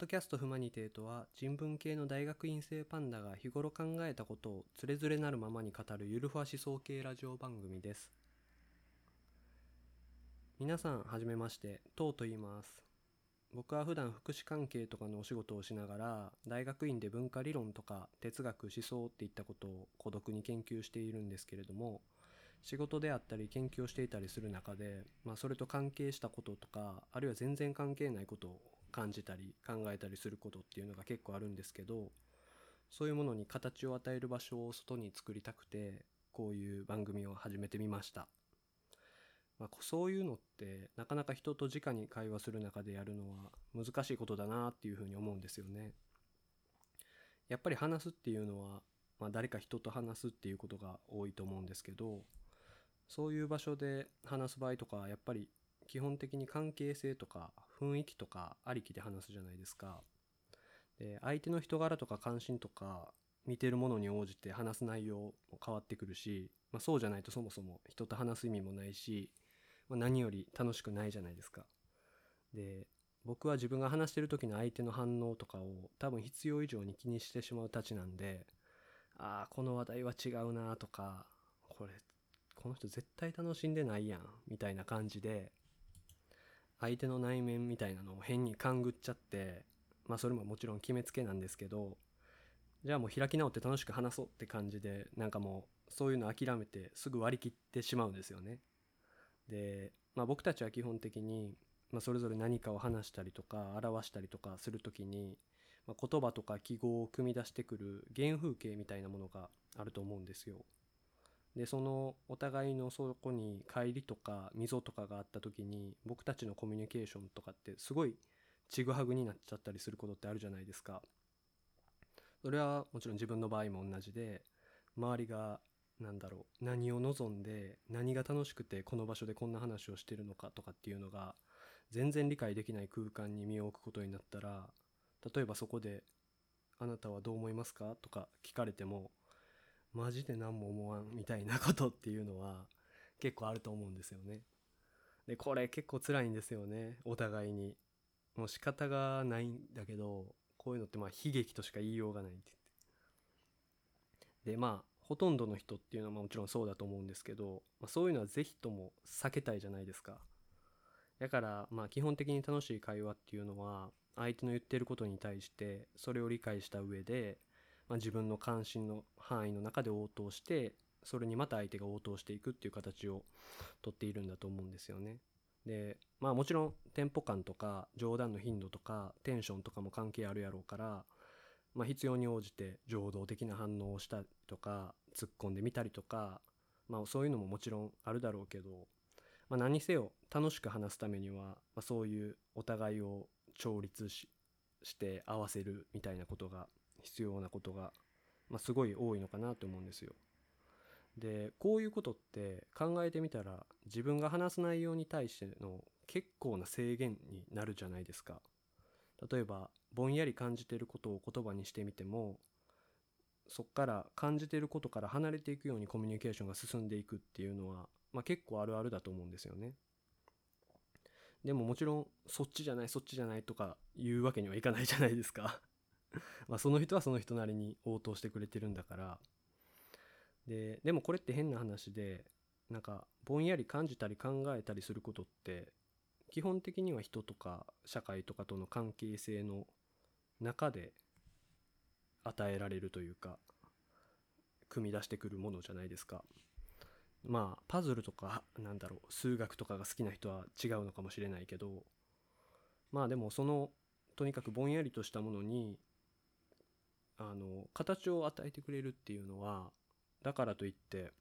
ドキャストフマニテーとは人文系の大学院生パンダが日頃考えたことをつれづれなるままに語るゆるふわ思想系ラジオ番組です。皆さんはじめましてトウと言います。僕は普段福祉関係とかのお仕事をしながら大学院で文化理論とか哲学思想っていったことを孤独に研究しているんですけれども仕事であったり研究をしていたりする中で、まあ、それと関係したこととかあるいは全然関係ないことを感じたり考えたりすることっていうのが結構あるんですけどそういうものに形を与える場所を外に作りたくてこういう番組を始めてみました、まあ、そういうのってなかなか人と直に会話する中でやるのは難しいことだなっていうふうに思うんですよね。やっぱり話すっていうのは、まあ、誰か人と話すっていうことが多いと思うんですけどそういう場所で話す場合とかやっぱり基本的に関係性とか雰囲気とかありきで話すじゃないですか。で相手の人柄とか関心とか見てるものに応じて話す内容も変わってくるし、まあ、そうじゃないとそもそも人と話す意味もないし、まあ、何より楽しくないじゃないですか。で僕は自分が話してる時の相手の反応とかを多分必要以上に気にしてしまうたちなんでああこの話題は違うなとかこれこの人絶対楽しんでないやんみたいな感じで相手の内面みたいなのを変に勘ぐっちゃってまあそれももちろん決めつけなんですけどじゃあもう開き直って楽しく話そうって感じでなんかもうそういうの諦めてすぐ割り切ってしまうんですよね。で、まあ、僕たちは基本的に、まあ、それぞれ何かを話したりとか表したりとかする時に、まあ、言葉とか記号を組み出してくる原風景みたいなものがあると思うんですよ。でそのお互いのそこに帰りとか溝とかがあった時に僕たちのコミュニケーションとかってすごいちぐはぐになっちゃったりすることってあるじゃないですか。それはもちろん自分の場合も同じで周りが何だろう何を望んで何が楽しくてこの場所でこんな話をしてるのかとかっていうのが全然理解できない空間に身を置くことになったら例えばそこで「あなたはどう思いますか?」とか聞かれてもマジで何も思わんみたいなことっていうのは 結構あると思うんですよね。で、これ結構辛いんですよね。お互いに。もう仕方がないんだけど、こういうのってまあ悲劇としか言いようがないって。で、まあ、ほとんどの人っていうのはもちろんそうだと思うんですけど、まあ、そういうのは是非とも避けたいじゃないですか。だから、まあ基本的に楽しい会話っていうのは、相手の言ってることに対してそれを理解した上でまあ、自分の関心の範囲の中で応答してそれにまた相手が応答していくっていう形をとっているんだと思うんですよね。でまあもちろんテンポ感とか冗談の頻度とかテンションとかも関係あるやろうから、まあ、必要に応じて情動的な反応をしたりとか突っ込んでみたりとか、まあ、そういうのももちろんあるだろうけど、まあ、何せよ楽しく話すためには、まあ、そういうお互いを調律しして合わせるみたいなことが必要なことが、まあ、すごい多いのかなと思うんですよ。でこういうことって考えてみたら自分が話す内容に対しての結構な制限になるじゃないですか。例えばぼんやり感じてることを言葉にしてみてもそっから感じてることから離れていくようにコミュニケーションが進んでいくっていうのは、まあ、結構あるあるだと思うんですよね。でももちろんそっちじゃないそっちじゃないとか言うわけにはいかないじゃないですかまあその人はその人なりに応答してくれてるんだからででもこれって変な話でなんかぼんやり感じたり考えたりすることって基本的には人とか社会とかとの関係性の中で与えられるというか組み出してくるものじゃないですか。まあパズルとかなんだろう数学とかが好きな人は違うのかもしれないけどまあでもそのとにかくぼんやりとしたものにあの形を与えてくれるっていうのはだからといって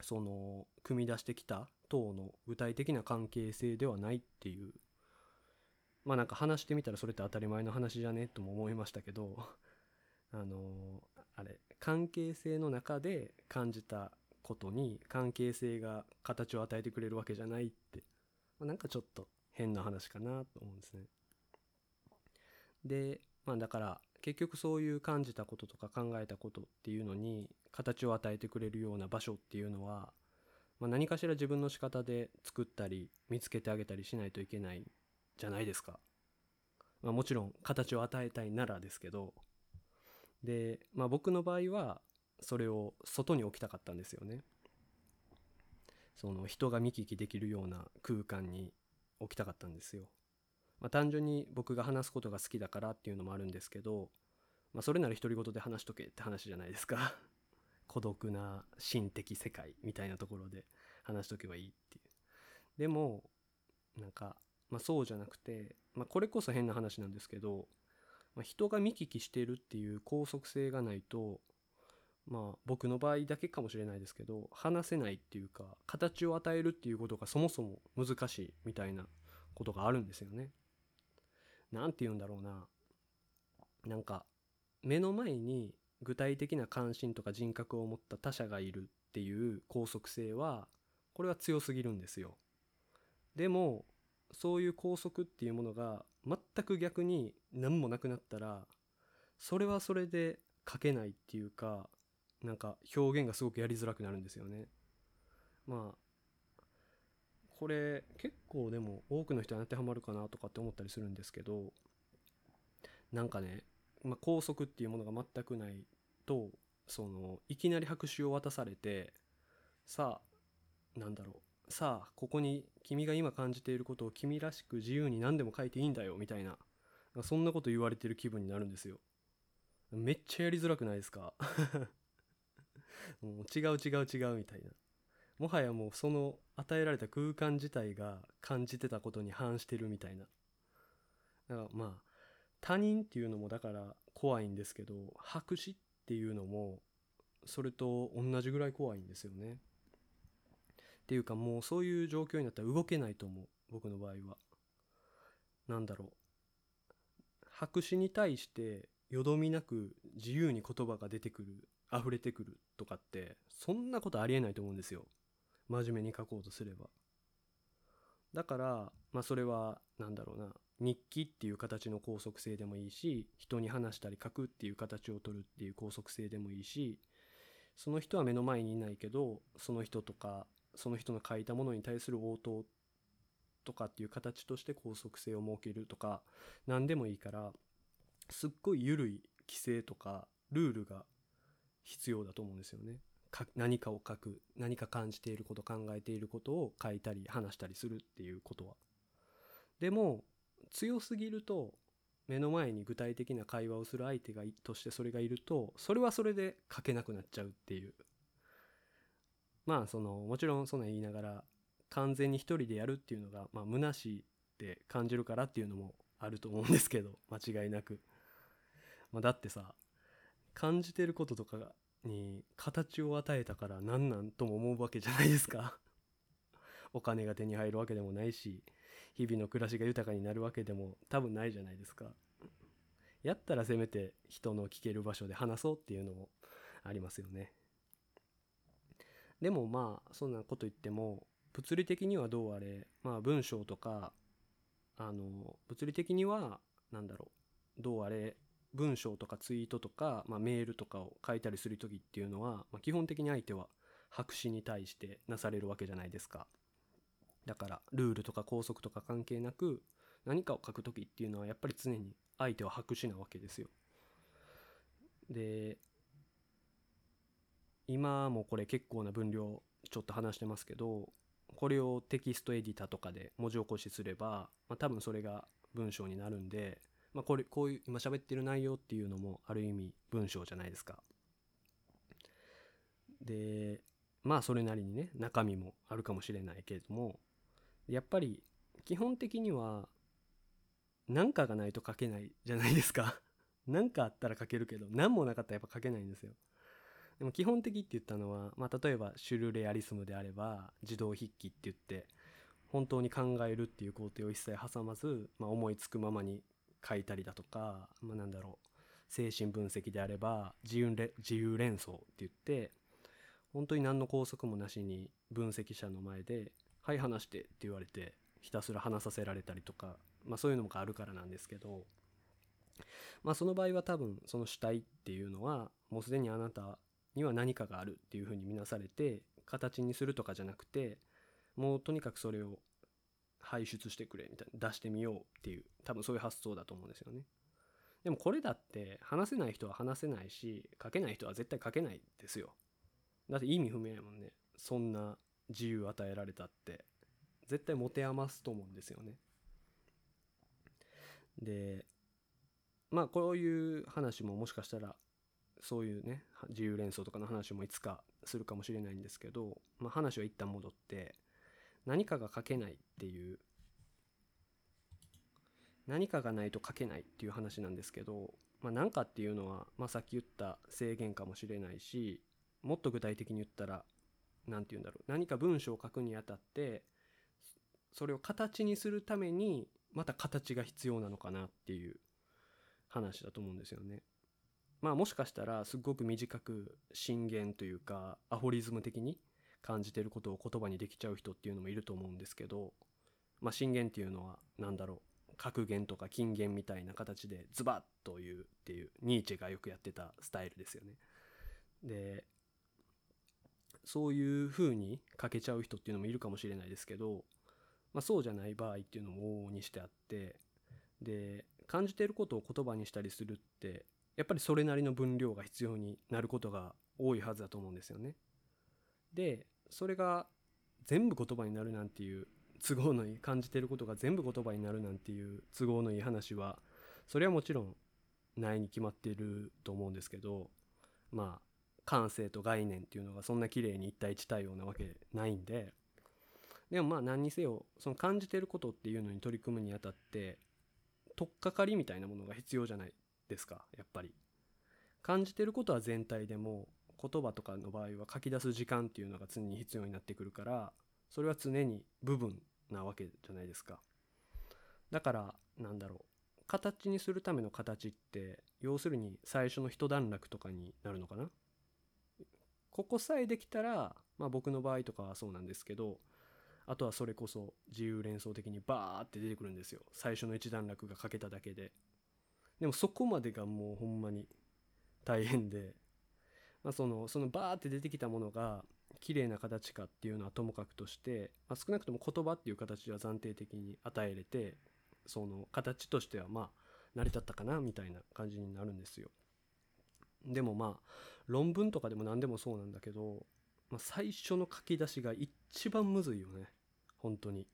その組み出してきた党の具体的な関係性ではないっていうまあなんか話してみたらそれって当たり前の話じゃねとも思いましたけど あのあれ関係性の中で感じたことに関係性が形を与えてくれるわけじゃないって、まあ、なんかちょっと変な話かなと思うんですね。でまあだから結局そういう感じたこととか考えたことっていうのに形を与えてくれるような場所っていうのは、まあ、何かしら自分の仕方で作ったり見つけてあげたりしないといけないじゃないですか。まあ、もちろん形を与えたいならですけど。で、まあ、僕の場合はそれを外に置きたかったんですよね。その人が見聞きできるような空間に置きたかったんですよ、まあ、単純に僕が話すことが好きだからっていうのもあるんですけど、まあ、それなら独り言で話しとけって話じゃないですか 孤独な心的世界みたいなところで話しとけばいいっていうでもなんか、まあ、そうじゃなくて、まあ、これこそ変な話なんですけど、まあ、人が見聞きしてるっていう拘束性がないとまあ僕の場合だけかもしれないですけど話せないっていうか形を与えるっていうことがそもそも難しいみたいなことがあるんですよね。なんて言うんだろうな。なんか目の前に具体的な関心とか人格を持った他者がいるっていう拘束性はこれは強すぎるんですよ。でもそういう拘束っていうものが全く逆に何もなくなったらそれはそれで書けないっていうかなんか表現がすごくやりづらくなるんですよね。まあこれ結構でも多くの人に当てはまるかなとかって思ったりするんですけどなんかね、まあ、校則っていうものが全くないとそのいきなり白紙を渡されてさあなんだろうさあここに君が今感じていることを君らしく自由に何でも書いていいんだよみたいなそんなこと言われてる気分になるんですよ。めっちゃやりづらくないですか？もう違う違う違うみたいな。もはやもうその与えられた空間自体が感じてたことに反してるみたいな。だからまあ他人っていうのもだから怖いんですけど白紙っていうのもそれと同じぐらい怖いんですよね。っていうかもうそういう状況になったら動けないと思う僕の場合は。何だろう。白紙に対してよどみなく自由に言葉が出てくる溢れてくるとかってそんなことありえないと思うんですよ。真面目に書こうとすればだからまあそれは何だろうな日記っていう形の拘束性でもいいし人に話したり書くっていう形を取るっていう拘束性でもいいしその人は目の前にいないけどその人とかその人の書いたものに対する応答とかっていう形として拘束性を設けるとか何でもいいからすっごい緩い規制とかルールが必要だと思うんですよね。か何かを書く何か感じていること考えていることを書いたり話したりするっていうことは。でも強すぎると目の前に具体的な会話をする相手がとしてそれがいるとそれはそれで書けなくなっちゃうっていうまあそのもちろんそんな言いながら完全に一人でやるっていうのがまあ虚しいって感じるからっていうのもあると思うんですけど間違いなく、まあ、だってさ感じてることとかがに形を与えたから何なんとも思うわけじゃないですか。お金が手に入るわけでもないし日々の暮らしが豊かになるわけでも多分ないじゃないですか。やったらせめて人の聞ける場所で話そうっていうのもありますよね。でもまあそんなこと言っても物理的にはどうあれまあ文章とかあの物理的には何だろうどうあれ文章とかツイートとか、まあ、メールとかを書いたりする時っていうのは、まあ、基本的に相手は白紙に対してなされるわけじゃないですか。だからルールとか拘束とか関係なく何かを書く時っていうのはやっぱり常に相手は白紙なわけですよ。で今もこれ結構な分量ちょっと話してますけどこれをテキストエディターとかで文字起こしすれば、まあ、多分それが文章になるんでまあ、これこういう今喋ってる内容っていうのもある意味文章じゃないですか。でまあそれなりにね中身もあるかもしれないけれどもやっぱり基本的には何かがないと書けないじゃないですか。何かあったら書けるけど何もなかったらやっぱ書けないんですよ。でも基本的って言ったのは、まあ、例えばシュルレアリスムであれば自動筆記って言って本当に考えるっていう工程を一切挟まず、まあ、思いつくままに書いたりだとか、まあ、なんだろう精神分析であれば自由自由連想って言って本当に何の拘束もなしに分析者の前で「はい話して」って言われてひたすら話させられたりとか、まあ、そういうのがあるからなんですけど、まあ、その場合は多分その主体っていうのはもうすでにあなたには何かがあるっていうふうに見なされて形にするとかじゃなくてもうとにかくそれを排出してくれみたいな出してみようっていう多分そういう発想だと思うんですよね。でもこれだって話せない人は話せないし書けない人は絶対書けないですよ。だって意味不明やもんね。そんな自由与えられたって。絶対持て余すと思うんですよね。でまあこういう話ももしかしたらそういうね自由連想とかの話もいつかするかもしれないんですけど、まあ、話は一旦戻って何かが書けないっていう何かがないと書けないっていう話なんですけど、まあ、何かっていうのは、まあ、さっき言った制限かもしれないしもっと具体的に言ったら何て言うんだろう何か文章を書くにあたってそれを形にするためにまた形が必要なのかなっていう話だと思うんですよね。まあもしかしたらすっごく短く進言というかアフォリズム的に感じてることを言葉にできちゃう人っていうのもいると思うんですけど、まあ、進言っていうのは何だろう格言とか金言みたいな形でズバッと言うっていうニーチェがよくやってたスタイルですよね。でそういう風に書けちゃう人っていうのもいるかもしれないですけど、まあ、そうじゃない場合っていうのも往々にしてあってで感じていることを言葉にしたりするってやっぱりそれなりの分量が必要になることが多いはずだと思うんですよね。でそれが全部言葉になるなんていう都合のいい感じてることが全部言葉になるなんていう都合のいい話はそれはもちろんないに決まっていると思うんですけどまあ感性と概念っていうのがそんな綺麗に一対一対応なわけないんででもまあ何にせよその感じてることっていうのに取り組むにあたって取っかかりみたいなものが必要じゃないですかやっぱり。感じてることは全体でも言葉とかの場合は書き出す時間っていうのが常に必要になってくるからそれは常に部分なわけじゃないですか。だからなんだろう。形にするための形って要するに最初の一段落とかになるのかな。ここさえできたらまあ僕の場合とかはそうなんですけどあとはそれこそ自由連想的にバーって出てくるんですよ。最初の一段落が書けただけで。でもそこまでがもうほんまに大変でまあ、そのそのバーって出てきたものが綺麗な形かっていうのはともかくとして、まあ、少なくとも言葉っていう形は暫定的に与えれてその形としてはまあ成り立ったかなみたいな感じになるんですよ。でもまあ論文とかでも何でもそうなんだけど、まあ、最初の書き出しが一番むずいよね本当に。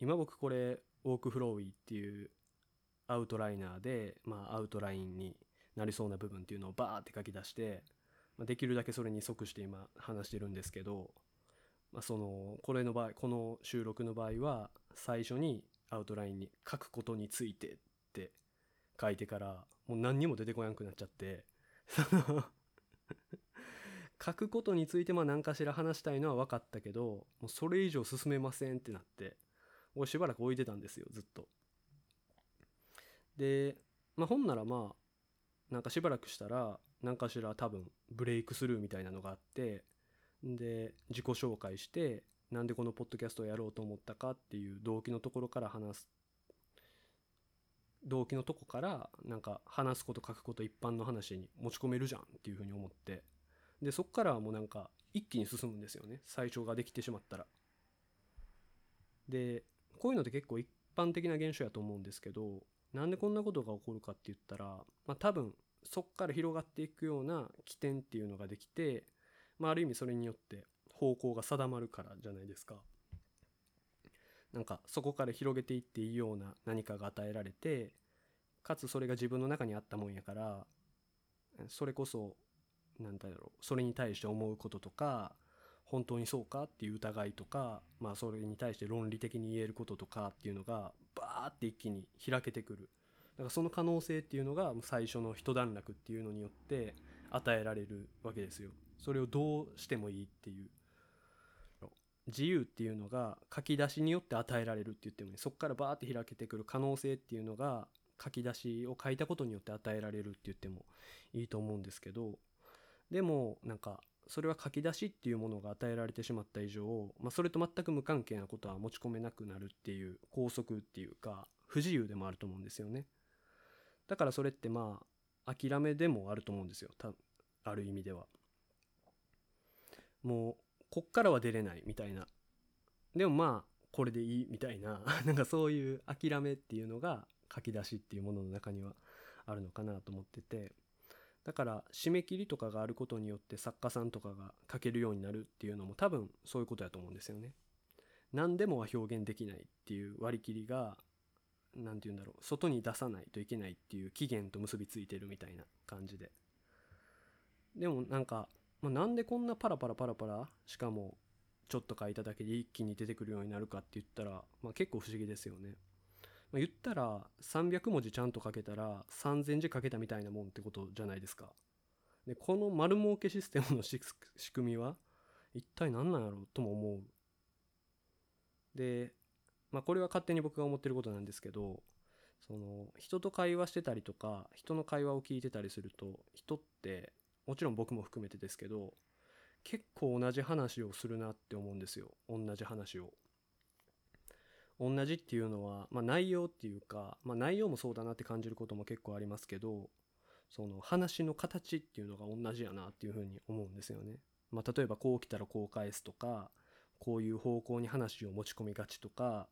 今僕これウォークフローイーっていうアウトライナーで、まあ、アウトラインになりそうな部分っていうのをバーって書き出して、まあ、できるだけそれに即して今話してるんですけど、まあ、そのこれの場合この収録の場合は最初にアウトラインに書くことについてって書いてからもう何にも出てこなくなっちゃって 書くことについてまあ何かしら話したいのは分かったけどもうそれ以上進めませんってなって俺しばらく置いてたんですよずっと。で、まあ、本ならまあなんかしばらくしたら何かしら多分ブレイクスルーみたいなのがあってで自己紹介してなんでこのポッドキャストをやろうと思ったかっていう動機のところから話す。動機のとこからなんか話すこと書くこと一般の話に持ち込めるじゃんっていうふうに思って。でそっからはもうなんか一気に進むんですよね。最初ができてしまったら。でこういうのって結構一般的な現象やと思うんですけどなんでこんなことが起こるかって言ったら、まあ、多分そっから広がっていくような起点っていうのができて、まあ、ある意味それによって方向が定まるからじゃないですか。なんかそこから広げていっていいような何かが与えられてかつそれが自分の中にあったもんやからそれこそ何だろうそれに対して思うこととか本当にそうかっていう疑いとかまあそれに対して論理的に言えることとかっていうのがバーって一気に開けてくるだからその可能性っていうのが最初の一段落っていうのによって与えられるわけですよ。それをどうしてもいいっていう。自由っていうのが書き出しによって与えられるって言ってもねそこからバーって開けてくる可能性っていうのが書き出しを書いたことによって与えられるって言ってもいいと思うんですけど。でもなんかそれは書き出しっていうものが与えられてしまった以上、まあ、それと全く無関係なことは持ち込めなくなるっていう拘束っていうか不自由でもあると思うんですよね。だからそれってまあ諦めでもあると思うんですよある意味では。もうこっからは出れないみたいな。でもまあこれでいいみたいな なんかそういう諦めっていうのが書き出しっていうものの中にはあるのかなと思っててだから締め切りとかがあることによって作家さんとかが書けるようになるっていうのも多分そういうことやと思うんですよね。何でもは表現できないっていう割り切りが何て言うんだろう外に出さないといけないっていう期限と結びついてるみたいな感じで。でもなんか、まあ、なんでこんなパラパラパラパラしかもちょっと書いただけで一気に出てくるようになるかって言ったら、まあ、結構不思議ですよね。まあ、言ったら300文字ちゃんと書けたら3000字書けたみたいなもんってことじゃないですか。でこの丸儲けシステムの仕組みは一体何なんやろうとも思う。で、まあ、これは勝手に僕が思ってることなんですけどその人と会話してたりとか人の会話を聞いてたりすると人ってもちろん僕も含めてですけど結構同じ話をするなって思うんですよ同じ話を。同じっていうのは、まあ、内容っていうか、まあ、内容もそうだなって感じることも結構ありますけどその話の形っていうのが同じやなっていうふうに思うんですよね。まあ、例えばこう来たらこう返すとかこういう方向に話を持ち込みがちとか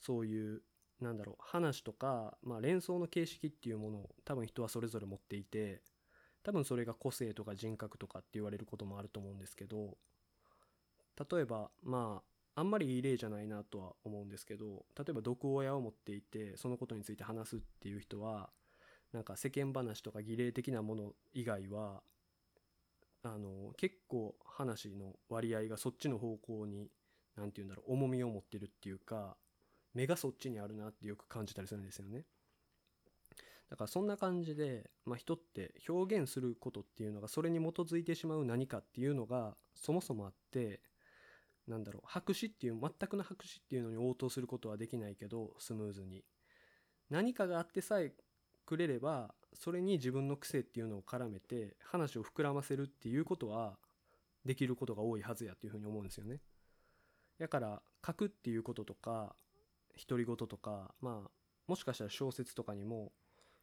そういうなんだろう話とか、まあ、連想の形式っていうものを多分人はそれぞれ持っていて多分それが個性とか人格とかって言われることもあると思うんですけど例えばまああんまりいい例じゃないなとは思うんですけど例えば毒親を持っていてそのことについて話すっていう人はなんか世間話とか儀礼的なもの以外はあの結構話の割合がそっちの方向に何て言うんだろう重みを持ってるっていうか目がそっちにあるなってよく感じたりするんですよね。だからそんな感じで、まあ、人って表現することっていうのがそれに基づいてしまう何かっていうのがそもそもあってなんだろう白紙っていう全くの白紙っていうのに応答することはできないけどスムーズに何かがあってさえくれればそれに自分の癖っていうのを絡めて話を膨らませるっていうことはできることが多いはずやっていうふうに思うんですよね。だから書くっていうこととか独り言とかまあもしかしたら小説とかにも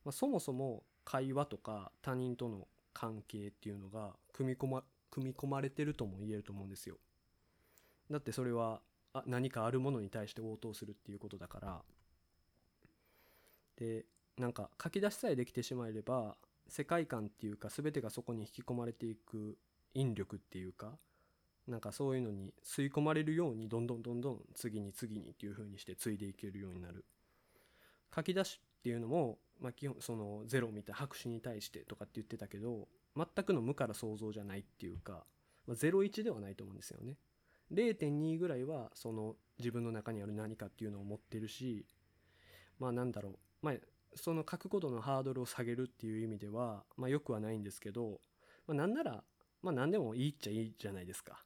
まあ、そもそも会話とか他人との関係っていうのが組み込ま組み込まれてるとも言えると思うんですよ。だってそれはあ何かあるものに対して応答するっていうことだからでなんか書き出しさえできてしまえれば世界観っていうか全てがそこに引き込まれていく引力っていうかなんかそういうのに吸い込まれるようにどんどんどんどん次に次にっていう風にして継いでいけるようになる書き出しっていうのもまあ、基本そのゼロみたい白紙に対してとかって言ってたけど全くの無から想像じゃないっていうか、まあ、01ではないと思うんですよね。0.2ぐらいはその自分の中にある何かっていうのを持ってるしまあなんだろうまあその書くことのハードルを下げるっていう意味ではまあよくはないんですけど、まあ、なんならまあ何でもいいっちゃいいじゃないですか。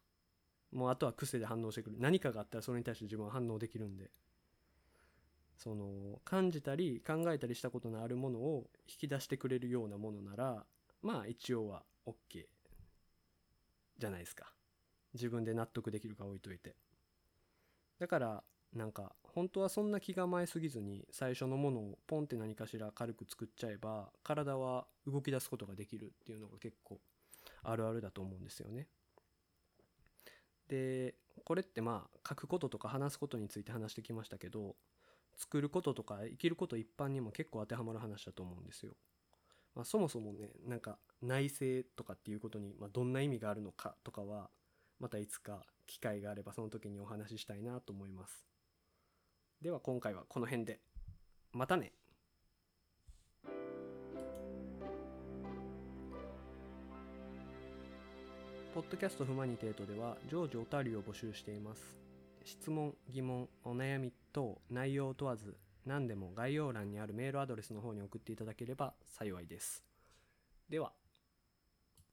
もうあとは癖で反応してくる。何かがあったらそれに対して自分は反応できるんで。その感じたり考えたりしたことのあるものを引き出してくれるようなものならまあ一応は OK じゃないですか。自分で納得できるか置いといて。だからなんか本当はそんな気構えすぎずに最初のものをポンって何かしら軽く作っちゃえば体は動き出すことができるっていうのが結構あるあるだと思うんですよね。でこれってまあ書くこととか話すことについて話してきましたけど作ることとか生きること一般にも結構当てはまる話だと思うんですよ。まあ、そもそもねなんか内政とかっていうことに、まあ、どんな意味があるのかとかはまたいつか機会があればその時にお話ししたいなと思います。では今回はこの辺で。またねポッドキャストフマニテートでは常時お便りを募集しています。質問疑問お悩み等内容を問わず何でも概要欄にあるメールアドレスの方に送っていただければ幸いですでは